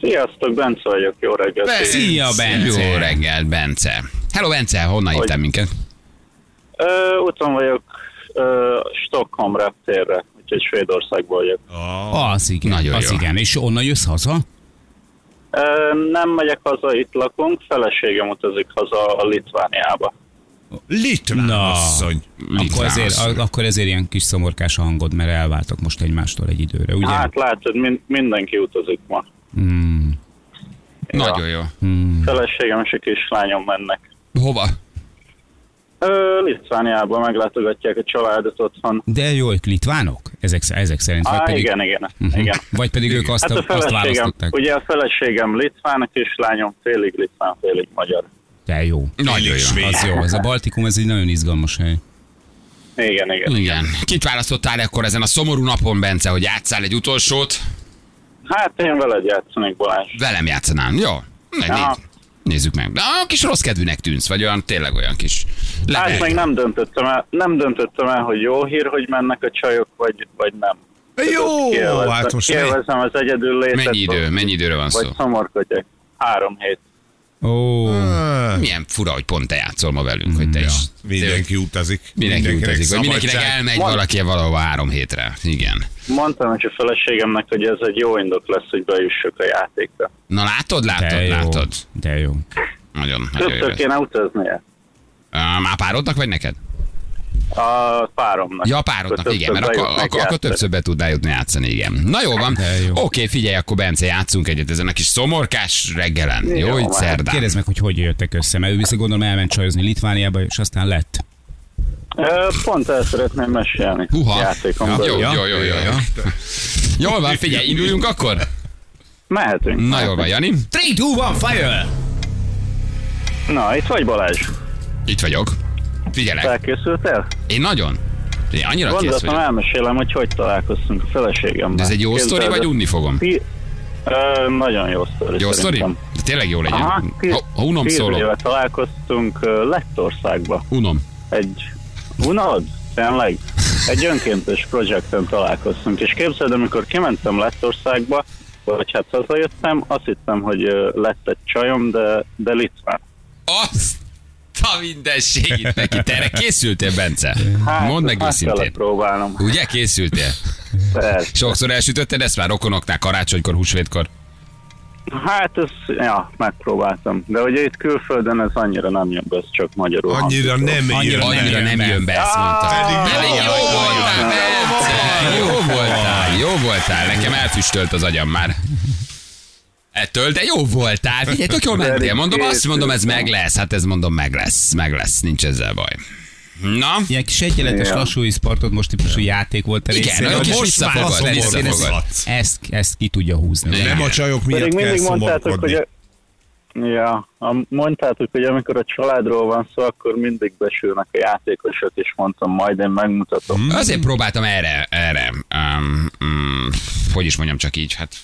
S4: Sziasztok, Bence vagyok, jó reggelt.
S3: Szia, Bence!
S1: Jó reggelt, Bence. Hello, Bence, honnan hívtál minket?
S4: Ö, úton vagyok ö, Stockholm reptérre, úgyhogy Svédországból vagyok.
S2: Ah,
S3: Az igen,
S1: Nagyon
S3: az
S1: jó.
S3: igen. És onnan jössz haza?
S4: Ö, nem megyek haza, itt lakunk, feleségem utazik haza a Litvániába.
S2: Litván
S3: Na.
S2: asszony.
S3: Akkor
S1: Litván
S3: ezért,
S1: asszony.
S3: akkor ezért ilyen kis szomorkás a hangod, mert elváltok most egymástól egy időre, ugye?
S4: Hát látod, min- mindenki utazik ma.
S3: Hmm.
S1: Nagyon jó.
S4: Feleségem és a kislányom mennek.
S1: Hova?
S4: Ö, Litvániába meglátogatják a családot otthon.
S3: De jó, ők litvánok? Ezek, ezek szerint? Vagy
S4: Á,
S3: pedig,
S4: igen, igen,
S3: Mhm.
S4: igen.
S3: Vagy pedig ők azt,
S4: Hát a
S3: azt
S4: feleségem,
S3: választották.
S4: ugye a feleségem litván, a kislányom félig litván, félig magyar.
S3: De jó.
S1: Nagyon jó.
S2: svéd.
S3: Az jó. Ez a Baltikum, ez egy nagyon izgalmas hely.
S4: Igen, igen.
S1: Igen. Kit választottál akkor ezen a szomorú napon, Bence, hogy játszál egy utolsót?
S4: Hát én veled játszanék Balázs.
S1: Velem játszanám. Jó.
S4: Aha.
S1: né- nézzük meg. De a kis rossz kedvűnek tűnsz, vagy olyan tényleg olyan kis...
S4: Hát
S1: level.
S4: még nem döntöttem el, nem döntöttem el, hogy jó hír, hogy mennek a csajok, vagy, vagy nem.
S2: Jó,
S4: Kielvezem-
S2: hát most
S4: kielvezem az egyedül létet.
S1: Mennyi idő, mennyi időre van szó?
S4: Vagy szomorkodjak. Három hét.
S3: Ó,
S2: Ah,
S1: Milyen fura, hogy pont te játszol ma velünk, hogy te is.
S2: mindenki utazik.
S1: Mindenki
S2: Mindenkinek
S1: utazik, vagy mindenkinek elmegy
S4: Van.
S1: valaki valahova három hétre. Igen.
S4: Mondtam is a feleségemnek, hogy ez egy jó indok lesz, hogy bejussuk a játékra.
S1: Na látod, látod,
S3: de jó.
S1: látod.
S3: De jó.
S1: Nagyon, nagyon jó.
S4: Többször kéne utaznia.
S1: Már párodnak vagy neked?
S4: A páromnak.
S1: Ja, a párodnak, igen, mert akkor, akkor, akkor
S4: játszani.
S1: többször be tudnál jutni játszani, igen. Na jó van.
S3: Jó.
S1: Oké, figyelj, akkor Bence, játszunk egyet ezen a kis szomorkás reggelen. Jó,
S4: Jó,
S1: így
S4: hát
S1: szerdán.
S3: Kérdezd meg, hogy hogy jöttek össze, mert ő viszont gondolom elment csajozni Litvániába, és aztán lett.
S4: Pont el szeretném mesélni.
S1: Huha.
S4: Játékon
S1: Ja, jó, jó, jó, jó, jó. Jól van, figyelj, induljunk akkor?
S4: Mehetünk.
S1: Na jól van, Jani.
S3: 3, 2, 1, fire!
S4: Na, itt vagy Balázs.
S1: Itt vagyok. Figyelek.
S4: Felkészültél?
S1: Én nagyon. Én annyira kész
S4: Gondoltam,
S1: vagyok.
S4: elmesélem, hogy hogy találkoztunk a feleségemmel.
S1: De ez egy jó
S4: Képzeld
S1: sztori, vagy unni fogom?
S4: Pi- Ö, nagyon jó sztori.
S1: Jó sztori? De tényleg jó legyen.
S4: Aha, tíz,
S1: Ha, ha unom szólok.
S4: éve találkoztunk Lettországba.
S1: Unom.
S4: Egy, unod? Tényleg? Egy önkéntes projekten találkoztunk, és képzeld, amikor kimentem Lettországba, vagy hát hazajöttem, azt hittem, hogy lett egy csajom, de, de litván.
S1: Azt a mindenségét neki. Te erre készültél, Bence?
S4: Hát,
S1: Mondd meg
S4: meg
S1: őszintén.
S4: próbálnom.
S1: Ugye készültél?
S4: Persze.
S1: Sokszor elsütötted ezt már rokonoknál, karácsonykor, húsvétkor?
S4: Hát ez, ja, megpróbáltam. De ugye itt külföldön ez annyira nem jön be, ez csak magyarul.
S2: Annyira nem
S3: Annyira
S2: jön.
S1: Annyira nem jön be, ezt mondta.
S2: Pedig jó
S1: jó voltál,
S4: voltál.
S1: Bence! Jó voltál, jó voltál. Nekem elfüstölt az agyam már. Ettől, de jó voltál. Figyelj, tök jól mentél. Mondom, azt mondom, ez meg lesz. Hát ez mondom, meg lesz. Meg lesz, nincs ezzel baj. Na,
S3: Ilyen kis egyenletes
S4: Ja.
S3: lassú sportot most típusú játék volt a
S1: Igen, olyan kis
S3: Most
S1: visszafogott,
S3: válaszol, én ezt-. Ezt, ezt ki tudja húzni.
S2: Nem a csajok miatt
S4: Pedig
S2: kell
S4: mindig mondtátok,
S2: szomorkodni.
S4: hogy a, ja, a, mondtátok, hogy amikor a családról van szó, akkor mindig besülnek a játékosok, és mondtam, majd én megmutatom.
S2: Hmm.
S1: azért próbáltam erre, erre, um, um, hogy is mondjam csak így, hát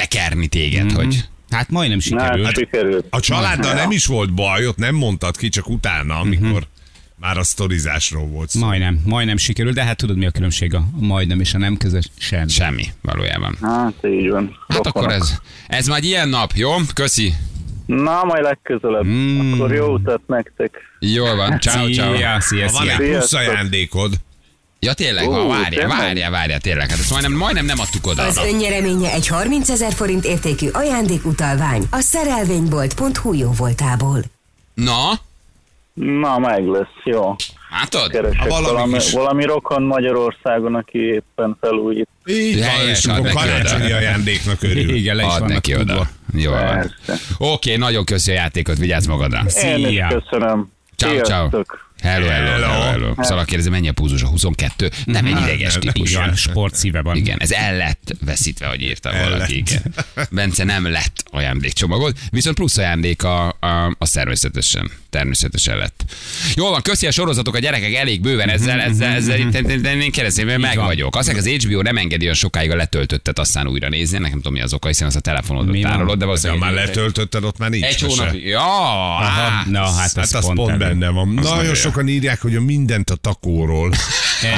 S1: tekerni téged, hogy
S3: Hát majdnem sikerült.
S4: hát sikerült.
S2: A családdal nem is volt baj, ott nem mondtad ki, csak utána, amikor Már a sztorizásról volt szó.
S3: Majdnem, majdnem sikerült, de hát tudod mi a különbség a majdnem és a nem között? Semmi.
S1: Semmi, valójában.
S4: Hát így van.
S1: Hát akkor
S4: Rokonok.
S1: ez, ez már egy ilyen nap, jó? Köszi.
S4: Na, majd legközelebb.
S3: Mm.
S4: Akkor jó utat nektek.
S1: Jól van, ciao, ciao.
S3: Szia, szia,
S2: Ha van egy plusz ajándékod,
S1: Ja tényleg,
S4: Ó,
S1: ha, várja, várja, várja, tényleg. Hát ezt majdnem, majdnem nem adtuk oda.
S5: Az önnyereménye egy 30 ezer forint értékű ajándékutalvány a szerelvénybolt.hu jó voltából.
S1: Na,
S4: Na, meg lesz, jó.
S1: látod?
S4: Keresek
S2: valami
S4: valami,
S2: kis-
S4: valami rokon Magyarországon, aki éppen felújít.
S2: így van, és akkor karácsonyi ajándéknak örül.
S3: Igen, le is vannak
S1: neki
S3: tudva.
S1: oda. Jó van. Oké, nagyon köszi a játékot, vigyázz magadra.
S4: Én is
S3: Szia.
S4: köszönöm.
S1: Ciao, ciao. Hello, hello, hello,
S2: Hello.
S1: hello. Szóval kérdezi, mennyi a púzus a 22? Nem egy ideges típus.
S3: Igen, sport szíve van.
S1: Igen, ez el lett veszítve, hogy írta
S2: El
S1: valaki.
S2: lett.
S1: Igen. Bence nem lett ajándékcsomagot, viszont plusz ajándék a, a, a természetesen. Természetesen lett. Jól van, köszi a sorozatok a gyerekek elég bőven, ezzel, ezzel, ezzel én- keresztényben meg vagyok. Azt az HBO nem engedi olyan sokáig a letöltöttet, aztán újra nézni. Nekem tudom, mi az oka, hiszen az a telefonodon
S3: Mi van?
S1: tárolod, de valószínűleg
S2: már letöltötted, ott már nincs
S1: egy hónapig. Ja, á,
S3: Na, hát
S2: Hát
S3: az,
S2: az pont,
S3: elő.
S2: benne van.
S1: nagyon
S2: sokan írják, hogy a mindent a takóról.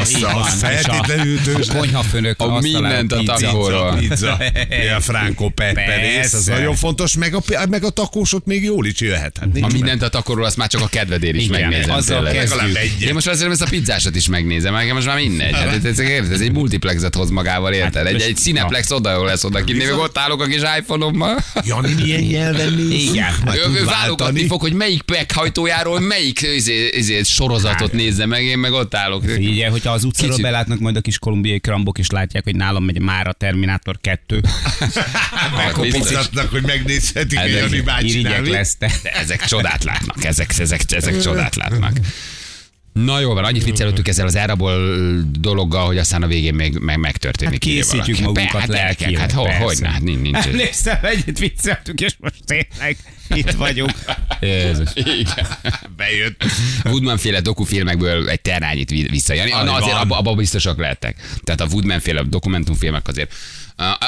S2: Azt a feltétlenül
S3: a, a konyhafőnök
S1: A mindent a takóról.
S2: Pizza, pizza. a Franco Pepperész, az nagyon fontos, meg a, meg a takósot még jól is jöhet. Hát meg.
S1: mindent a takorról, azt már csak a kedvedér is
S3: Igen,
S1: megnézem.
S3: azzal kezdjük.
S2: Egy.
S1: Én most szerintem ezt a pizzásat is megnézem, nekem most már mindegy. Hát, ez, egy multiplexet hoz magával, érted? Egy,
S3: most-
S1: egy Cineplex oda lesz oda kinni, még ott állok a kis iPhone-ommal.
S2: Jani milyen nyelven nézik?
S3: Igen.
S1: Ő, válogatni fog, hogy melyik meghajtójáról melyik izé, izé, sorozatot nézze meg, én meg ott állok.
S3: Figyelj, hogyha az utcáról
S1: Kicsit-
S3: belátnak majd a kis kolumbiai krambok, és látják, hogy nálam megy már a Terminátor 2.
S2: Megkopogtatnak, hogy megnézhetik a
S1: Ez
S2: Jani bácsi
S3: lesz.
S1: De ezek csodát látnak, ezek, ezek, ezek csodát látnak. Na jó van, annyit viccelődtük ezzel az elrabol dologgal, hogy aztán a végén még meg, megtörténik.
S3: Hát készítjük
S1: valaki.
S3: magunkat
S1: Be, hát
S3: lelkileg,
S1: Hát ho,
S3: persze.
S1: hogy ne, hát nincs. nincs.
S3: Emlékszem, egyet vicceltük, és most tényleg itt vagyunk. Jézus.
S1: Igen.
S2: Bejött.
S1: Woodman féle dokufilmekből egy terányit vi- visszajönni. Na azért abban abba biztosak lehettek. Tehát a Woodman féle dokumentumfilmek azért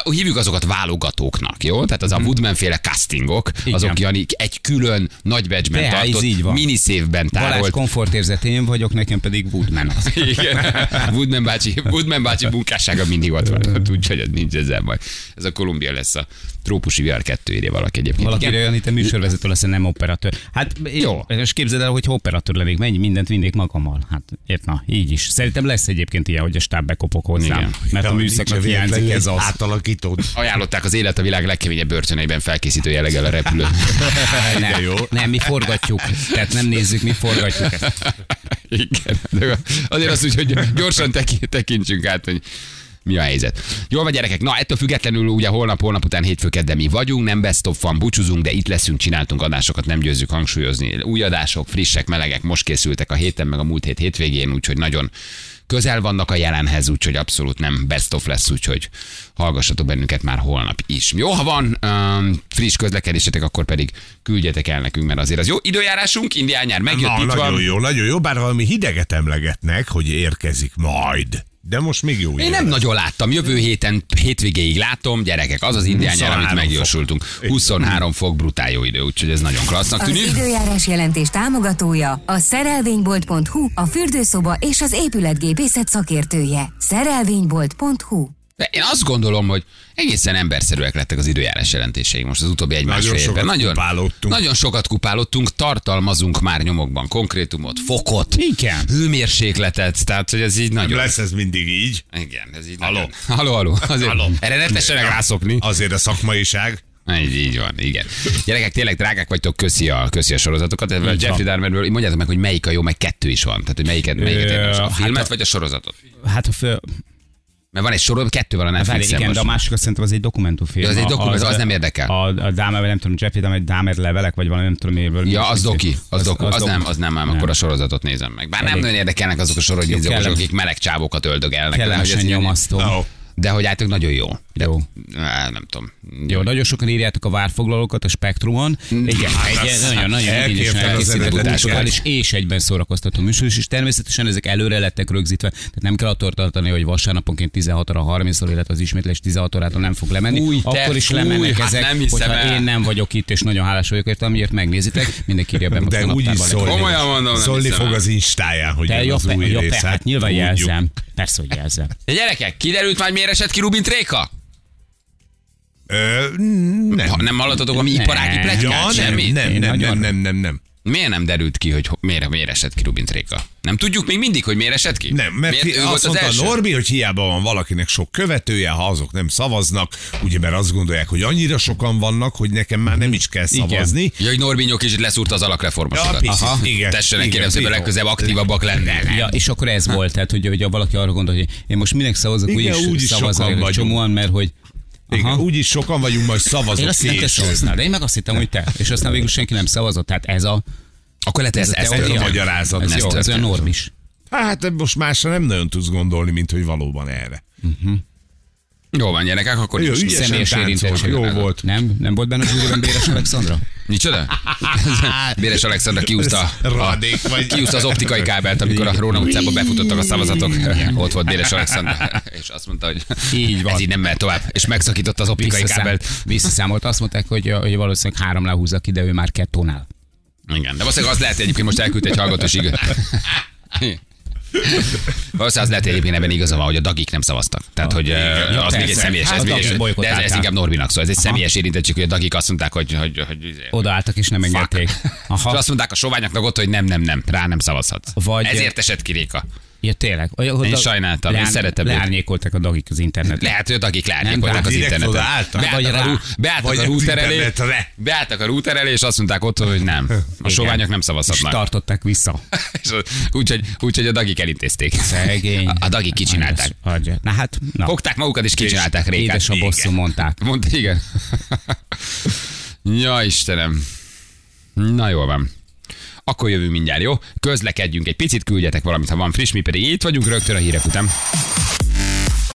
S1: Uh, hívjuk azokat válogatóknak, jó? Tehát az a Woodman féle castingok,
S3: Mhm. Igen.
S1: azok Jani egy külön nagy
S3: ez
S1: tartott,
S3: így van.
S1: miniszévben
S3: Balázs
S1: tárolt
S3: komfortérzet én vagyok, nekem pedig Woodman az.
S1: Igen. Woodman bácsi, Woodman bácsi munkássága mindig ott van. Úgyhogy nincs ezzel baj. Ez a Kolumbia lesz a trópusi VR 2 írja valaki egyébként.
S3: Valaki olyan itt a műsorvezető lesz, nem operatőr. Hát jó, és képzeld el, hogy operatőr lennék, mennyi mindent vinnék magammal. Hát ért, na, így is. Szerintem lesz egyébként ilyen, hogy a stáb bekopok hozzám,
S1: Igen.
S3: mert a műszaknak hiányzik ez az.
S2: Átalakítód.
S1: Ajánlották az élet a világ legkeményebb börtöneiben felkészítő jelleggel a repülőt.
S3: Nem,
S2: jó.
S3: nem, mi forgatjuk. Tehát nem nézzük, mi forgatjuk ezt.
S1: Igen. De azért azt úgy, hogy gyorsan teki- tekintsünk át, hogy mi a helyzet. Jól van gyerekek, na ettől függetlenül ugye holnap, holnap után hétfő kedden mi vagyunk, nem best of van, búcsúzunk, de itt leszünk, csináltunk adásokat, nem győzzük hangsúlyozni. Új adások, frissek, melegek, most készültek a héten, meg a múlt hét hétvégén, úgyhogy nagyon közel vannak a jelenhez, úgyhogy abszolút nem best of lesz, úgyhogy hallgassatok bennünket már holnap is. Jó, ha van um, friss közlekedésetek, akkor pedig küldjetek el nekünk, mert azért az jó időjárásunk, indián nyár megjött,
S2: Na,
S1: itt
S2: nagyon
S1: van.
S2: jó, nagyon jó, bár valami hideget emlegetnek, hogy érkezik majd. De most még jó
S1: Én nem
S2: lesz.
S1: nagyon láttam. Jövő héten, hétvégéig látom, gyerekek, az az indián nyár, amit
S2: 23
S1: megjósoltunk. 23 fok, brutál jó idő, úgyhogy ez nagyon klassznak
S5: Az
S1: tűnik.
S5: időjárás jelentés támogatója a szerelvénybolt.hu, a fürdőszoba és az épületgépészet szakértője. Szerelvénybolt.hu
S1: De én azt gondolom, hogy egészen emberszerűek lettek az időjárás jelentéseink most az utóbbi egy
S2: Nagyon
S1: másfél évben.
S2: kupálódtunk.
S1: nagyon sokat kupálottunk, tartalmazunk már nyomokban konkrétumot, fokot,
S3: Igen.
S1: hőmérsékletet, tehát hogy ez így nagyon...
S2: Lesz ez mindig így.
S1: Igen, ez így
S2: Haló.
S1: nagyon... Haló, haló. Azért
S2: Haló.
S1: Erre ne tessenek rászokni.
S2: Azért a szakmaiság.
S1: Így, így van, igen. Gyerekek, tényleg drágák vagytok, köszi a, köszi a sorozatokat. Ebből Jeffrey Dahmerből mondjátok meg, hogy melyik a jó, meg kettő is van. Tehát, hogy melyiket, melyiket érdemes. A
S3: hát
S1: filmet
S3: a-
S1: vagy a sorozatot?
S3: Hát a
S1: Mert van egy sorozat, kettő van a
S3: Várj,
S1: Netflixen
S3: igen, de a másik azt szerintem az egy dokumentumfilm.
S1: Ja, az egy dokumentum, az nem érdekel.
S3: A, a Dahmer, nem tudom, Jeffrey Dahmer, Dahmer levelek, vagy valami, nem tudom, miről.
S1: Ja, az doki, az, doku, az,
S3: doku.
S1: nem, az nem, ám, akkor a sorozatot nézem meg. Bár nem
S3: Elég.
S1: nagyon érdekelnek azok a
S3: kellem-
S1: akik meleg csávokat öldögélnek.
S3: Kellemesen nyomasztó.
S1: De hogy álltok nagyon jó.
S3: Jó.
S1: Á, Nem tudom.
S3: Jó, nagyon sokan írjátok a várfoglalókat a Spektrumon. Igen, egy nagyon, nagyon
S2: elkérted
S3: igényesen elkészített kulturális és egyben szórakoztató műsor is, és természetesen ezek előre lettek rögzítve, tehát nem kell attól tartani, hogy vasárnaponként 16 óra 30 illetve az ismétlés 16 órától nem fog lemenni.
S1: Fúj, te
S3: Akkor is
S1: fúj,
S3: lemennek
S1: hát
S3: ezek,
S1: nem
S3: hogyha
S1: el.
S3: én nem vagyok itt, és nagyon hálás vagyok érte, amiért megnézitek, mindenki írja be most
S2: De
S3: a
S2: úgy is szólni.
S1: Komolyan mondom, nem
S2: Szólni fog az Instáján, hogy
S3: Te
S2: az új rész.
S3: pe, hát nyilván jelzem. Persze, hogy jelzem.
S1: De gyerekek, kiderült már, miért esett ki Rubin Tréka?
S2: Ö, nem.
S1: Ha nem hallottatok valami
S3: Nem.
S1: iparági
S2: Ja,
S1: plegykát?
S2: nem, nem, nem, nem, nem, nem, nem.
S1: Miért nem derült ki, hogy ho- miért, miért esett ki Rubin Tréka? Nem tudjuk még mindig, hogy miért esett ki?
S2: Nem, mert
S1: miért volt
S2: azt
S1: az
S2: mondta
S1: első?
S2: Norbi, hogy hiába van valakinek sok követője, ha azok nem szavaznak, ugye mert azt gondolják, hogy annyira sokan vannak, hogy nekem már nem is kell
S3: Igen.
S2: szavazni.
S1: Ja, hogy Norbinyó kicsit leszúrta az alakreformosokat.
S2: Ja, picit, igen.
S1: Tessenek
S2: Igen,
S1: kérem szépen legközelebb aktívabbak lenni.
S3: Ja, és akkor ez volt, tehát hogy, hogy valaki arra gondol, hogy én most minek szavazok,
S2: Igen,
S3: úgyis
S2: úgyis vagyunk.
S3: csomóan, mert hogy
S2: Igen, úgyis sokan vagyunk, majd
S3: Én
S2: szavazok
S3: azt hittem, te
S2: később.
S3: szavaznál, de én meg azt hittem, hogy te. És aztán végül senki nem szavazott, tehát ez a,
S1: Akkor lehet,
S3: ez
S1: ez, ez,
S3: teória.
S2: a magyarázat.
S3: Ez,
S1: Ez
S3: jó, ez olyan normis.
S2: Hát most másra nem nagyon tudsz gondolni, mint hogy valóban erre.
S1: Jó van, gyerekek, akkor
S2: Jó,
S1: nincs.
S2: ügyesen
S3: Személyes érintettség.
S2: jó volt.
S3: Nem? Nem volt benne a zsűriben Béres Alexandra?
S1: Micsoda? Béres Alexandra kiúzta, a,
S2: vagy.
S1: kiúzta az optikai kábelt, amikor a Róna utcába befutottak a szavazatok. Ott volt Béres Alexandra. És azt mondta, hogy
S3: Így van.
S1: ez így nem mehet tovább. És megszakította az optikai
S3: Visszaszám,
S1: kábelt.
S3: visszaszámolt. Azt mondták, hogy, hogy valószínűleg háromnál húzza ki, de ő már kettónál.
S1: Igen, de valószínűleg az lehet, hogy egyébként most elküldte egy hallgatós. Valószínűleg az lehet, egyébként ebben igaza van, hogy a dagik nem szavaztak. Tehát, hogy
S3: Ja,
S1: az még egy személyes,
S3: Hát
S1: ez még de ez, ez inkább Norbinak szól. Ez egy személyes érintettség, hogy a dagik azt mondták, hogy, hogy, hogy, hogy
S3: Odaálltak és nem engedték.
S1: És
S3: Aha.
S1: azt mondták a soványoknak ott, hogy nem, nem, nem, rá nem szavazhatsz.
S3: Vagy-
S1: Ezért esett ki Réka.
S3: Ja, tényleg. Olyan,
S1: Én sajnáltam, én szeretem őt.
S3: Leárnyékoltak a dagik az internetet.
S1: Lehet, hogy a dagik leárnyékolták az interneten. Beálltak, a, rú, beálltak a router elé, beálltak a router elé, és azt mondták ott, hogy nem. A
S3: Igen.
S1: soványok nem
S3: És
S1: szavazhatnak.
S3: tartották vissza.
S1: És Úgyhogy úgy, a dagik elintézték.
S3: Szegény.
S1: A, a dagik kicsinálták.
S3: Adja. Na hát, na.
S1: Fogták magukat és kicsinálták Rékát.
S3: Édes a bosszú, mondták.
S1: Mondta, igen. ja, Istenem. Na jól van. Akkor jövünk mindjárt, jó? Közlekedjünk egy picit, küldjetek valamit, ha van friss, mi pedig itt vagyunk rögtön a hírek után.